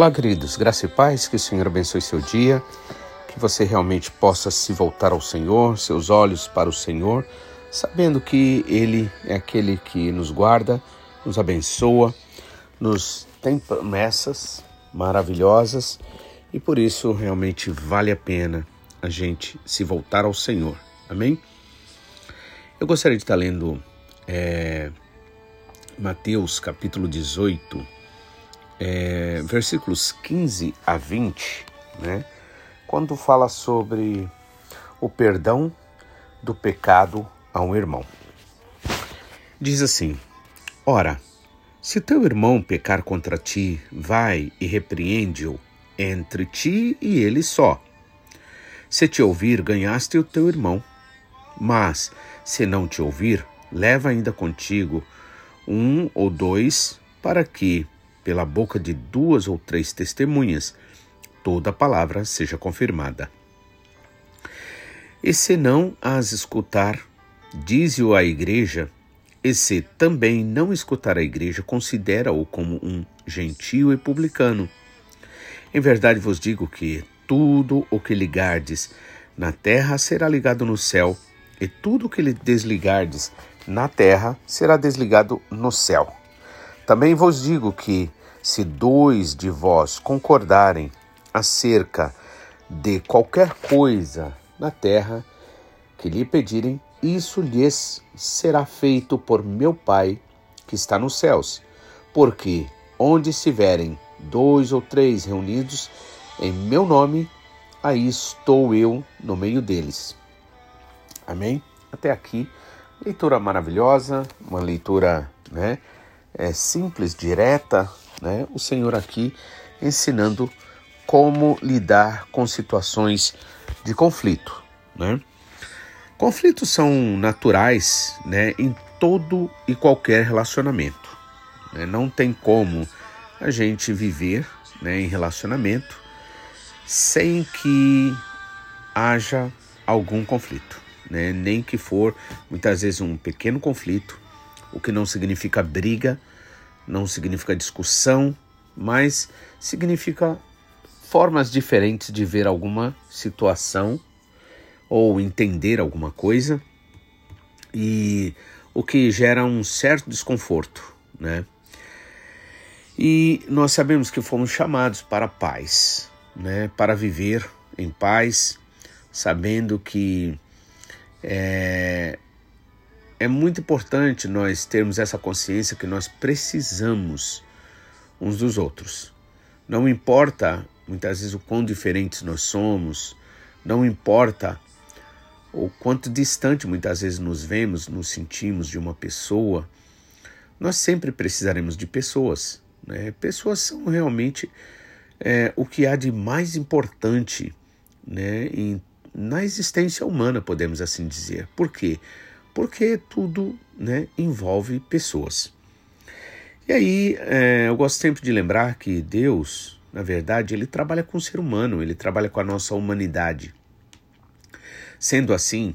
Olá, queridos, graça e paz, que o Senhor abençoe seu dia, que você realmente possa se voltar ao Senhor, seus olhos para o Senhor, sabendo que Ele é aquele que nos guarda, nos abençoa, nos tem promessas maravilhosas e por isso realmente vale a pena a gente se voltar ao Senhor. Amém? Eu gostaria de estar lendo é, Mateus capítulo 18, é, versículos 15 a 20, né? Quando fala sobre o perdão do pecado a um irmão. Diz assim: Ora, se teu irmão pecar contra ti, vai e repreende-o entre ti e ele só. Se te ouvir, ganhaste o teu irmão. Mas, se não te ouvir, leva ainda contigo um ou dois, para que, pela boca de duas ou três testemunhas, toda palavra seja confirmada. E se não as escutar, dize-o à igreja, e se também não escutar a igreja, considera-o como um gentio e publicano. Em verdade vos digo que tudo o que ligardes na terra será ligado no céu, e tudo o que desligardes na terra será desligado no céu. Também vos digo que, se dois de vós concordarem acerca de qualquer coisa na terra que lhe pedirem, isso lhes será feito por meu Pai que está nos céus. Porque onde estiverem dois ou três reunidos em meu nome, aí estou eu no meio deles. Amém? Até aqui, leitura maravilhosa, uma leitura né, é, simples, direta, né? O Senhor aqui ensinando como lidar com situações de conflito, né? Conflitos são naturais, né, em todo e qualquer relacionamento. Né? Não tem como a gente viver né, em relacionamento sem que haja algum conflito, né? nem que for muitas vezes um pequeno conflito, o que não significa briga, não significa discussão, mas significa formas diferentes de ver alguma situação ou entender alguma coisa e o que gera um certo desconforto, né? E nós sabemos que fomos chamados para paz, né? Para viver em paz, sabendo que é, é muito importante nós termos essa consciência que nós precisamos uns dos outros. Não importa muitas vezes o quão diferentes nós somos, não importa ou quanto distante muitas vezes nos vemos, nos sentimos de uma pessoa, nós sempre precisaremos de pessoas. Né? Pessoas são realmente é, o que há de mais importante né, na existência humana, podemos assim dizer. Por quê? Porque tudo né, envolve pessoas. E aí é, eu gosto sempre de lembrar que Deus, na verdade, ele trabalha com o ser humano, ele trabalha com a nossa humanidade. Sendo assim,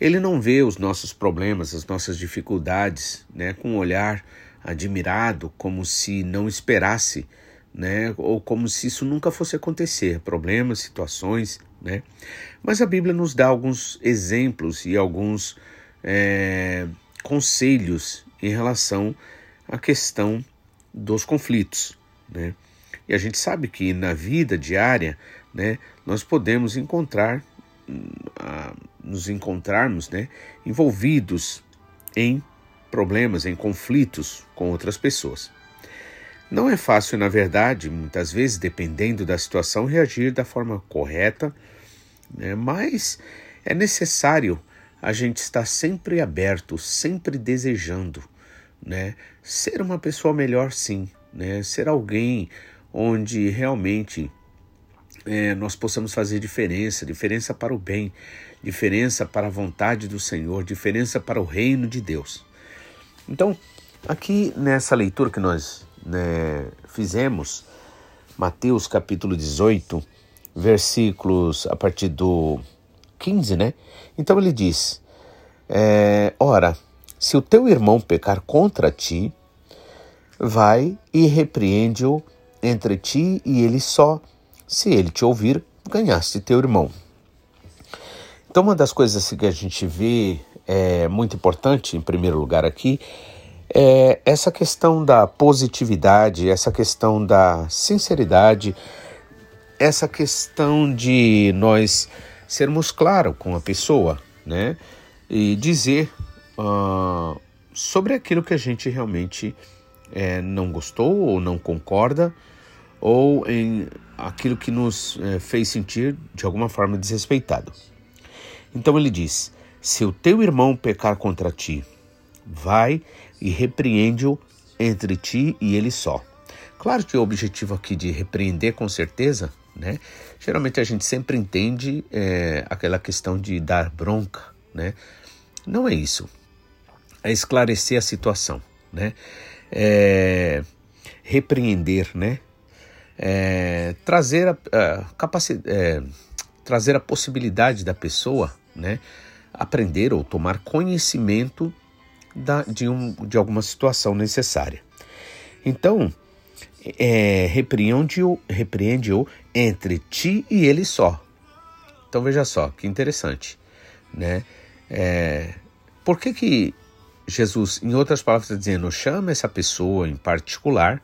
ele não vê os nossos problemas, as nossas dificuldades, né, com um olhar admirado, como se não esperasse, né, ou como se isso nunca fosse acontecer, problemas, situações, né. Mas a Bíblia nos dá alguns exemplos e alguns é, conselhos em relação à questão dos conflitos, né. E a gente sabe que na vida diária, né, nós podemos encontrar a nos encontrarmos né, envolvidos em problemas, em conflitos com outras pessoas. Não é fácil, na verdade, muitas vezes, dependendo da situação, reagir da forma correta, né, mas é necessário a gente estar sempre aberto, sempre desejando né, ser uma pessoa melhor, sim, né, ser alguém onde realmente é, nós possamos fazer diferença, diferença para o bem, diferença para a vontade do Senhor, diferença para o reino de Deus. Então, aqui nessa leitura que nós né, fizemos, Mateus capítulo 18, versículos a partir do 15, né? Então ele diz: é, Ora, Se o teu irmão pecar contra ti, vai e repreende-o entre ti e ele só. Se ele te ouvir, ganhaste teu irmão. Então, uma das coisas que a gente vê é muito importante, em primeiro lugar, aqui, é essa questão da positividade, essa questão da sinceridade, essa questão de nós sermos claros com a pessoa, né? E dizer uh, sobre aquilo que a gente realmente é, não gostou ou não concorda, ou em aquilo que nos é, fez sentir de alguma forma desrespeitado. Então ele diz: Se o teu irmão pecar contra ti, vai e repreende-o entre ti e ele só. Claro que o objetivo aqui de repreender, com certeza, né? Geralmente a gente sempre entende é, aquela questão de dar bronca, né? Não é isso. É esclarecer a situação, né? É, repreender, né? É, trazer a, a capacidade, é, trazer a possibilidade da pessoa, né? Aprender ou tomar conhecimento da, de, um, de alguma situação necessária. Então, é, repreende-o repreende entre ti e ele só. Então veja só, que interessante. Né? É, por que, que Jesus, em outras palavras, está dizendo, chama essa pessoa em particular,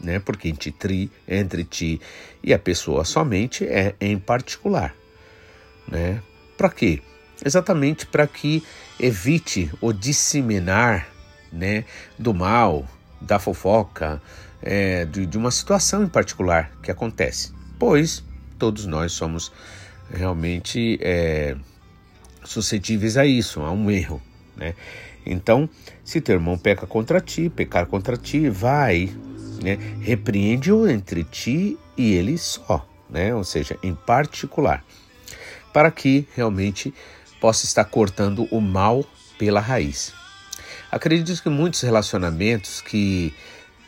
né? porque entre, tri, entre ti e a pessoa somente é em particular. Né? Para quê? Exatamente para que evite o disseminar né, do mal, da fofoca, é, de, de uma situação em particular que acontece, pois todos nós somos realmente é, suscetíveis a isso, a um erro. Né? Então, se teu irmão peca contra ti, pecar contra ti, vai, né? repreende-o entre ti e ele só, né? ou seja, em particular, para que realmente possa estar cortando o mal pela raiz. Acredito que muitos relacionamentos que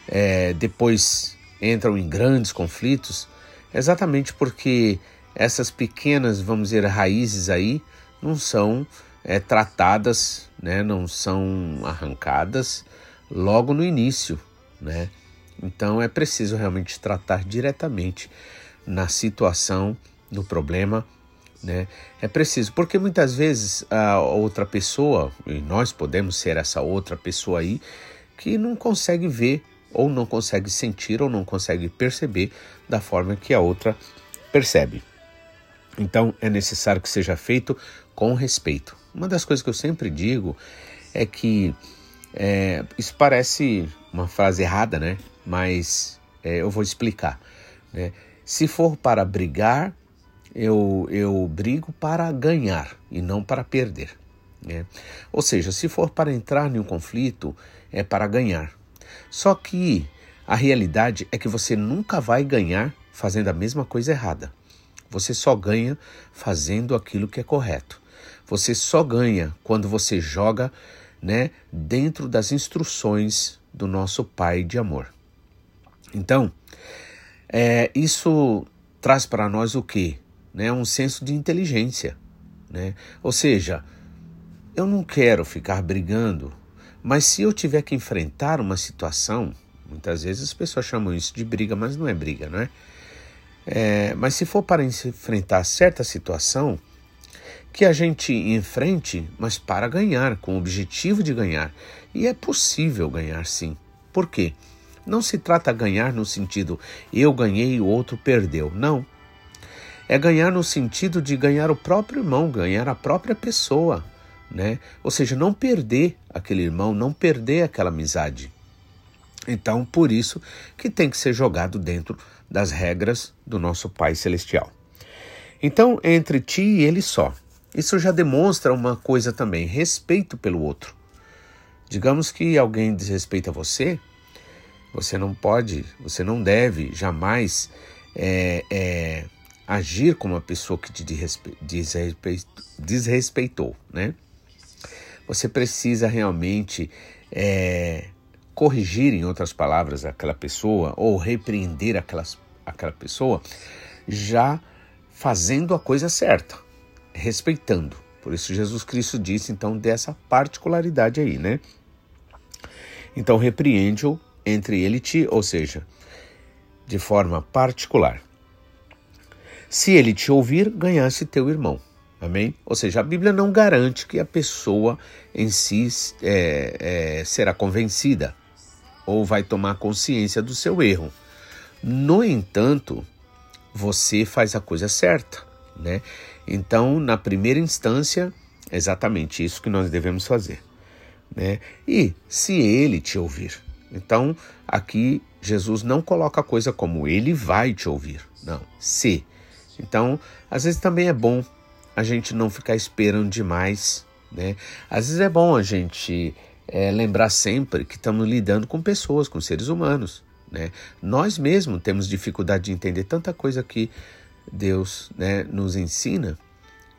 é, depois entram em grandes conflitos, exatamente porque essas pequenas, vamos dizer, raízes aí não são é, tratadas, né, não são arrancadas logo no início, né? Então é preciso realmente tratar diretamente na situação, no problema, né? É preciso, porque muitas vezes a outra pessoa, e nós podemos ser essa outra pessoa aí, que não consegue ver ou não consegue sentir ou não consegue perceber da forma que a outra percebe. Então é necessário que seja feito com respeito. Uma das coisas que eu sempre digo é que é, isso parece uma frase errada, né? Mas é, eu vou explicar. Né? Se for para brigar, eu, eu brigo para ganhar e não para perder. Né? Ou seja, se for para entrar em um conflito, é para ganhar. Só que a realidade é que você nunca vai ganhar fazendo a mesma coisa errada. Você só ganha fazendo aquilo que é correto. Você só ganha quando você joga, né, dentro das instruções do nosso Pai de amor. Então, é, isso traz para nós o quê? Né, um senso de inteligência. Né? Ou seja, eu não quero ficar brigando mas se eu tiver que enfrentar uma situação, muitas vezes as pessoas chamam isso de briga, mas não é briga, não é? é mas se for para enfrentar certa situação, que a gente enfrente, mas para ganhar, com o objetivo de ganhar. E é possível ganhar sim. Por quê? Não se trata de ganhar no sentido eu ganhei e o outro perdeu. Não. É ganhar no sentido de ganhar o próprio irmão, ganhar a própria pessoa né? Ou seja, não perder aquele irmão, não perder aquela amizade. Então, por isso que tem que ser jogado dentro das regras do nosso Pai Celestial. Então, entre ti e ele só. Isso já demonstra uma coisa também, respeito pelo outro. Digamos que alguém desrespeita você, você não pode, você não deve jamais é, é, agir como uma pessoa que te desrespeitou, né? Você precisa realmente é, corrigir, em outras palavras, aquela pessoa ou repreender aquelas, aquela pessoa já fazendo a coisa certa, respeitando. Por isso Jesus Cristo disse então dessa particularidade aí, né? Então repreende-o entre ele e ti, ou seja, de forma particular. Se ele te ouvir, ganhaste teu irmão. Amém? Ou seja, a Bíblia não garante que a pessoa em si é, é, será convencida ou vai tomar consciência do seu erro. No entanto, você faz a coisa certa, né? Então, na primeira instância, é exatamente isso que nós devemos fazer, né? E se ele te ouvir, então aqui Jesus não coloca a coisa como ele vai te ouvir, não, se. Então, às vezes também é bom a gente não ficar esperando demais, né? Às vezes é bom a gente é, lembrar sempre que estamos lidando com pessoas, com seres humanos, né? Nós mesmos temos dificuldade de entender tanta coisa que Deus né, nos ensina.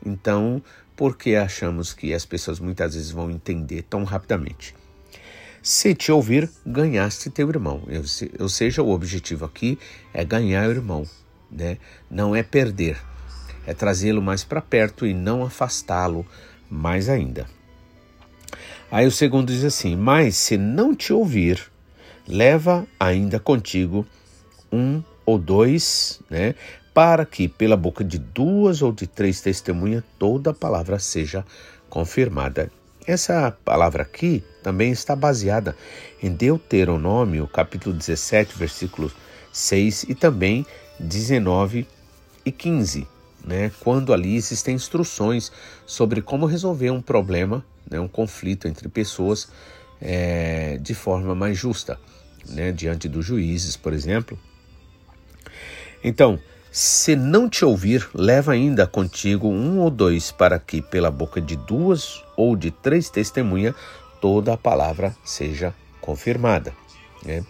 Então, por que achamos que as pessoas muitas vezes vão entender tão rapidamente? Se te ouvir, ganhaste teu irmão. Ou seja, o objetivo aqui é ganhar o irmão, né? não é perder é trazê-lo mais para perto e não afastá-lo mais ainda. Aí o segundo diz assim: Mas se não te ouvir, leva ainda contigo um ou dois, né, para que pela boca de duas ou de três testemunhas toda a palavra seja confirmada. Essa palavra aqui também está baseada em Deuteronômio, capítulo 17, versículos 6 e também 19 e 15 né, quando ali existem instruções sobre como resolver um problema, né, um conflito entre pessoas é, de forma mais justa, né, diante dos juízes, por exemplo. Então, se não te ouvir, leva ainda contigo um ou dois, para que pela boca de duas ou de três testemunhas toda a palavra seja confirmada. Né?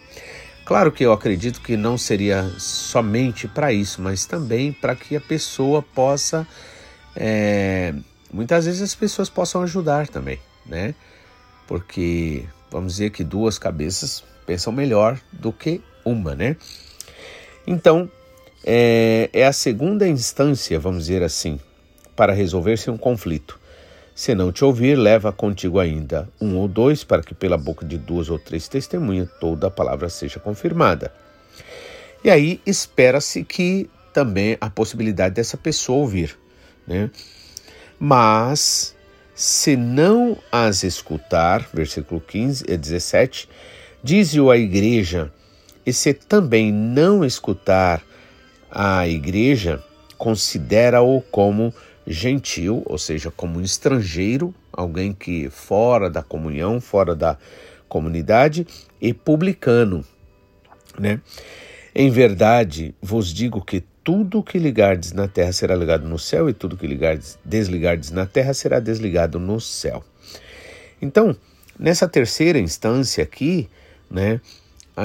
Claro que eu acredito que não seria somente para isso, mas também para que a pessoa possa. É, muitas vezes as pessoas possam ajudar também, né? Porque vamos dizer que duas cabeças pensam melhor do que uma, né? Então, é, é a segunda instância, vamos dizer assim, para resolver-se um conflito. Se não te ouvir, leva contigo ainda um ou dois, para que pela boca de duas ou três testemunhas toda a palavra seja confirmada. E aí espera-se que também a possibilidade dessa pessoa ouvir. Né? Mas, se não as escutar, versículo 15 e 17, diz-o a igreja, e se também não escutar a igreja, considera-o como gentil, ou seja, como um estrangeiro, alguém que fora da comunhão, fora da comunidade, e publicano, né? Em verdade, vos digo que tudo que ligardes na terra será ligado no céu, e tudo que ligardes, desligardes na terra será desligado no céu. Então, nessa terceira instância aqui, né,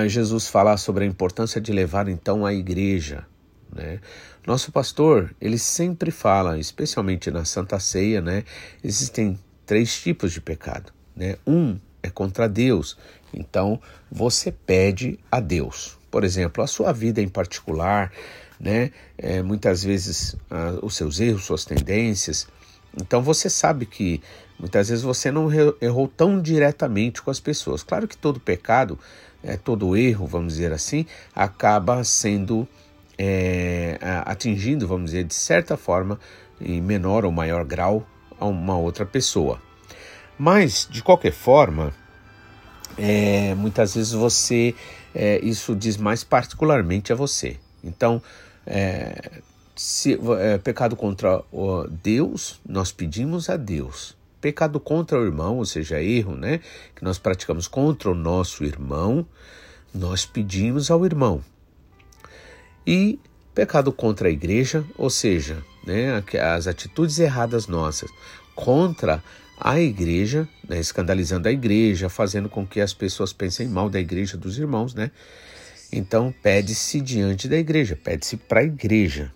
Jesus fala sobre a importância de levar então a igreja, né? Nosso pastor, ele sempre fala, especialmente na Santa Ceia, né? Existem três tipos de pecado, né? Um é contra Deus, então você pede a Deus. Por exemplo, a sua vida em particular, né? É, muitas vezes ah, os seus erros, suas tendências. Então você sabe que muitas vezes você não errou tão diretamente com as pessoas. Claro que todo pecado, é, todo erro, vamos dizer assim, acaba sendo é, atingindo, vamos dizer, de certa forma, em menor ou maior grau, a uma outra pessoa. Mas, de qualquer forma, é, muitas vezes você, é, isso diz mais particularmente a você. Então, é, se, é, pecado contra Deus, nós pedimos a Deus. Pecado contra o irmão, ou seja, erro, né? Que nós praticamos contra o nosso irmão, nós pedimos ao irmão. E pecado contra a igreja, ou seja, né, as atitudes erradas nossas contra a igreja, né, escandalizando a igreja, fazendo com que as pessoas pensem mal da igreja dos irmãos, né? Então pede-se diante da igreja, pede-se para a igreja,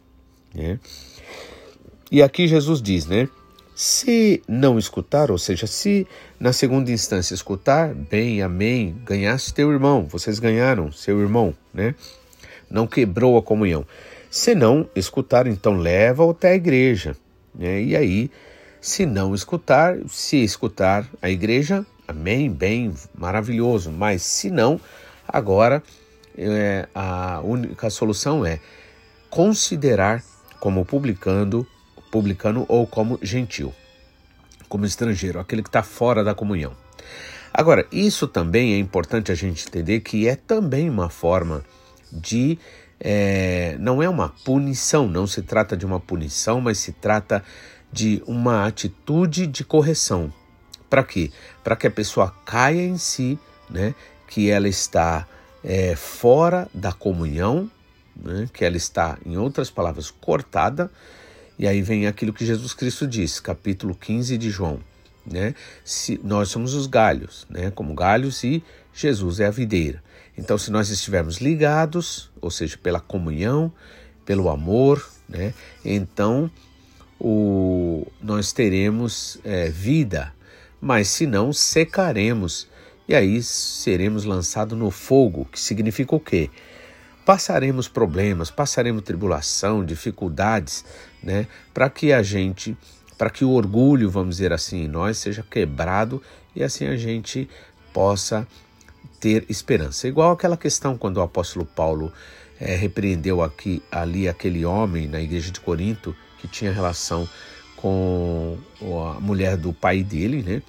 né? E aqui Jesus diz, né? Se não escutar, ou seja, se na segunda instância escutar, bem, amém, ganhaste teu irmão, vocês ganharam seu irmão, né? Não quebrou a comunhão. Se não escutar, então leva-o até a igreja. Né? E aí Se não escutar, se escutar a igreja, amém, bem, maravilhoso. Mas se não, agora é, a única solução é considerar como publicando, publicano ou como gentil, como estrangeiro, aquele que está fora da comunhão. Agora, isso também é importante a gente entender que é também uma forma de. É, não é uma punição, não se trata de uma punição, mas se trata de uma atitude de correção. Para quê? Para que a pessoa caia em si, né? que ela está é, fora da comunhão, né? que ela está, em outras palavras, cortada. E aí vem aquilo que Jesus Cristo diz, capítulo 15 de João. Né? Se, nós somos os galhos, né? como galhos, e Jesus é a videira. Então, se nós estivermos ligados, ou seja, pela comunhão, pelo amor, né? então o, nós teremos é, vida, mas se não, secaremos e aí seremos lançados no fogo, que significa o quê? Passaremos problemas, passaremos tribulação, dificuldades, né? Para que a gente, para que o orgulho, vamos dizer assim, em nós seja quebrado e assim a gente possa ter esperança. Igual aquela questão quando o apóstolo Paulo é, repreendeu aqui ali aquele homem na igreja de Corinto que tinha relação com a mulher do pai dele, né?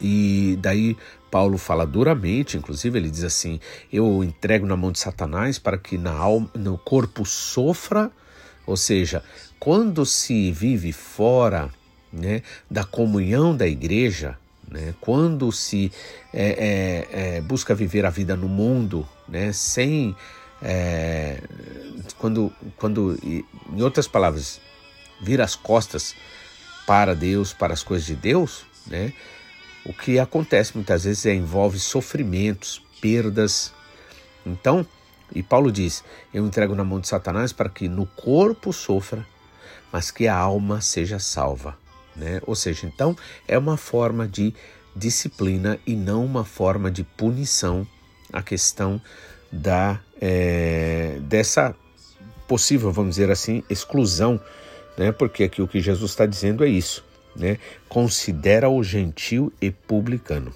E daí Paulo fala duramente, inclusive ele diz assim: Eu entrego na mão de Satanás para que na alma, no corpo sofra, ou seja, quando se vive fora né, da comunhão da igreja, né, quando se é, é, é, busca viver a vida no mundo, né, sem é, quando, quando, em outras palavras, vira as costas para Deus, para as coisas de Deus, né? O que acontece muitas vezes é envolve sofrimentos, perdas. Então, e Paulo diz: Eu entrego na mão de Satanás para que no corpo sofra, mas que a alma seja salva. Né? Ou seja, então é uma forma de disciplina e não uma forma de punição a questão da é, dessa possível, vamos dizer assim, exclusão né? Porque aqui o que Jesus está dizendo é isso, né? Considera o gentil e publicano.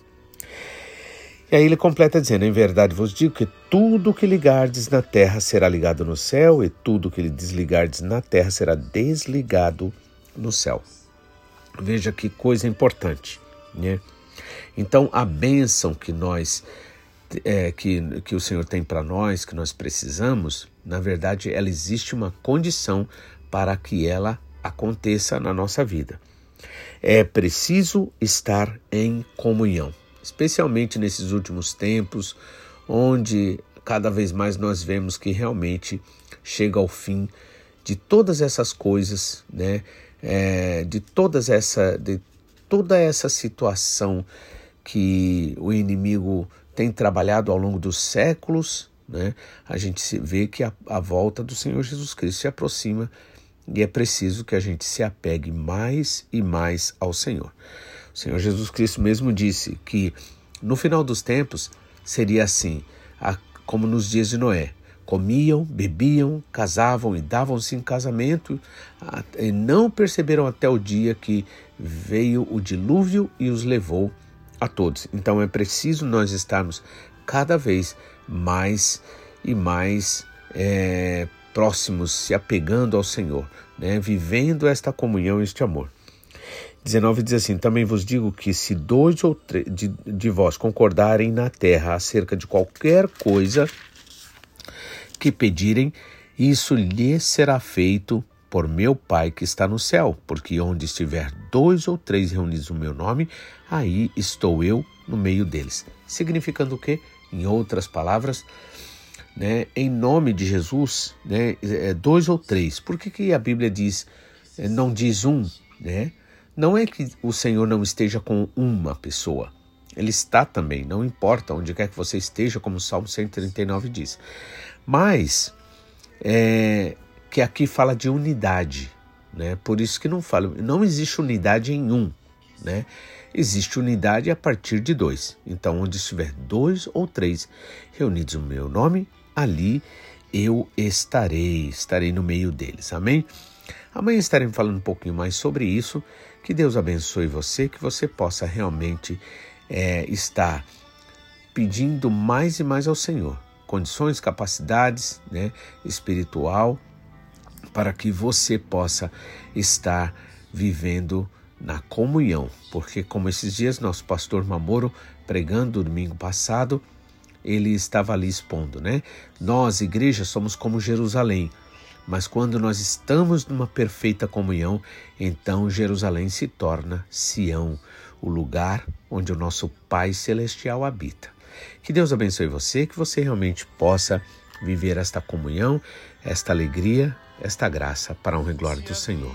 E aí ele completa dizendo: Em verdade vos digo que tudo que ligardes na terra será ligado no céu, e tudo que desligardes na terra será desligado no céu. Veja que coisa importante, né? Então a bênção que nós é, que, que o Senhor tem para nós, que nós precisamos, na verdade, ela existe uma condição para que ela aconteça na nossa vida. É preciso estar em comunhão, especialmente nesses últimos tempos, onde cada vez mais nós vemos que realmente chega ao fim de todas essas coisas, né? É, de todas essa, de toda essa situação que o inimigo tem trabalhado ao longo dos séculos, né? A gente vê que a, a volta do Senhor Jesus Cristo se aproxima e é preciso que a gente se apegue mais e mais ao Senhor. O Senhor Jesus Cristo mesmo disse que no final dos tempos seria assim, como nos dias de Noé: comiam, bebiam, casavam e davam-se em casamento, e não perceberam até o dia que veio o dilúvio e os levou a todos. Então é preciso nós estarmos cada vez mais e mais é, próximos, se apegando ao Senhor, né? vivendo esta comunhão, este amor. 19 diz assim: Também vos digo que se dois ou três de, de vós concordarem na terra acerca de qualquer coisa que pedirem, isso lhes será feito por meu Pai que está no céu, porque onde estiver dois ou três reunidos no meu nome, aí estou eu no meio deles. Significando o quê? Em outras palavras, né, em nome de Jesus, né, é, dois ou três. Por que, que a Bíblia diz, é, não diz um? Né? Não é que o Senhor não esteja com uma pessoa. Ele está também, não importa onde quer que você esteja, como o Salmo 139 diz. Mas é, que aqui fala de unidade, né? Por isso que não fala, não existe unidade em um, né? Existe unidade a partir de dois. Então, onde estiver dois ou três reunidos no meu nome, ali eu estarei, estarei no meio deles. Amém? Amanhã estaremos falando um pouquinho mais sobre isso Que Deus abençoe você, que você possa realmente é, estar pedindo mais e mais ao Senhor condições, capacidades, né, espiritual, para que você possa estar vivendo na comunhão, porque como esses dias nosso pastor Mamoro pregando domingo passado, ele estava ali expondo, né? Nós, igreja, somos como Jerusalém, mas quando nós estamos numa perfeita comunhão, então Jerusalém se torna Sião, o lugar onde o nosso Pai celestial habita. Que Deus abençoe você, que você realmente possa viver esta comunhão, esta alegria, esta graça para a honra e glória do Senhor.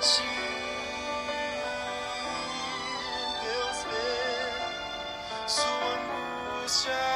Deus vê sua angústia.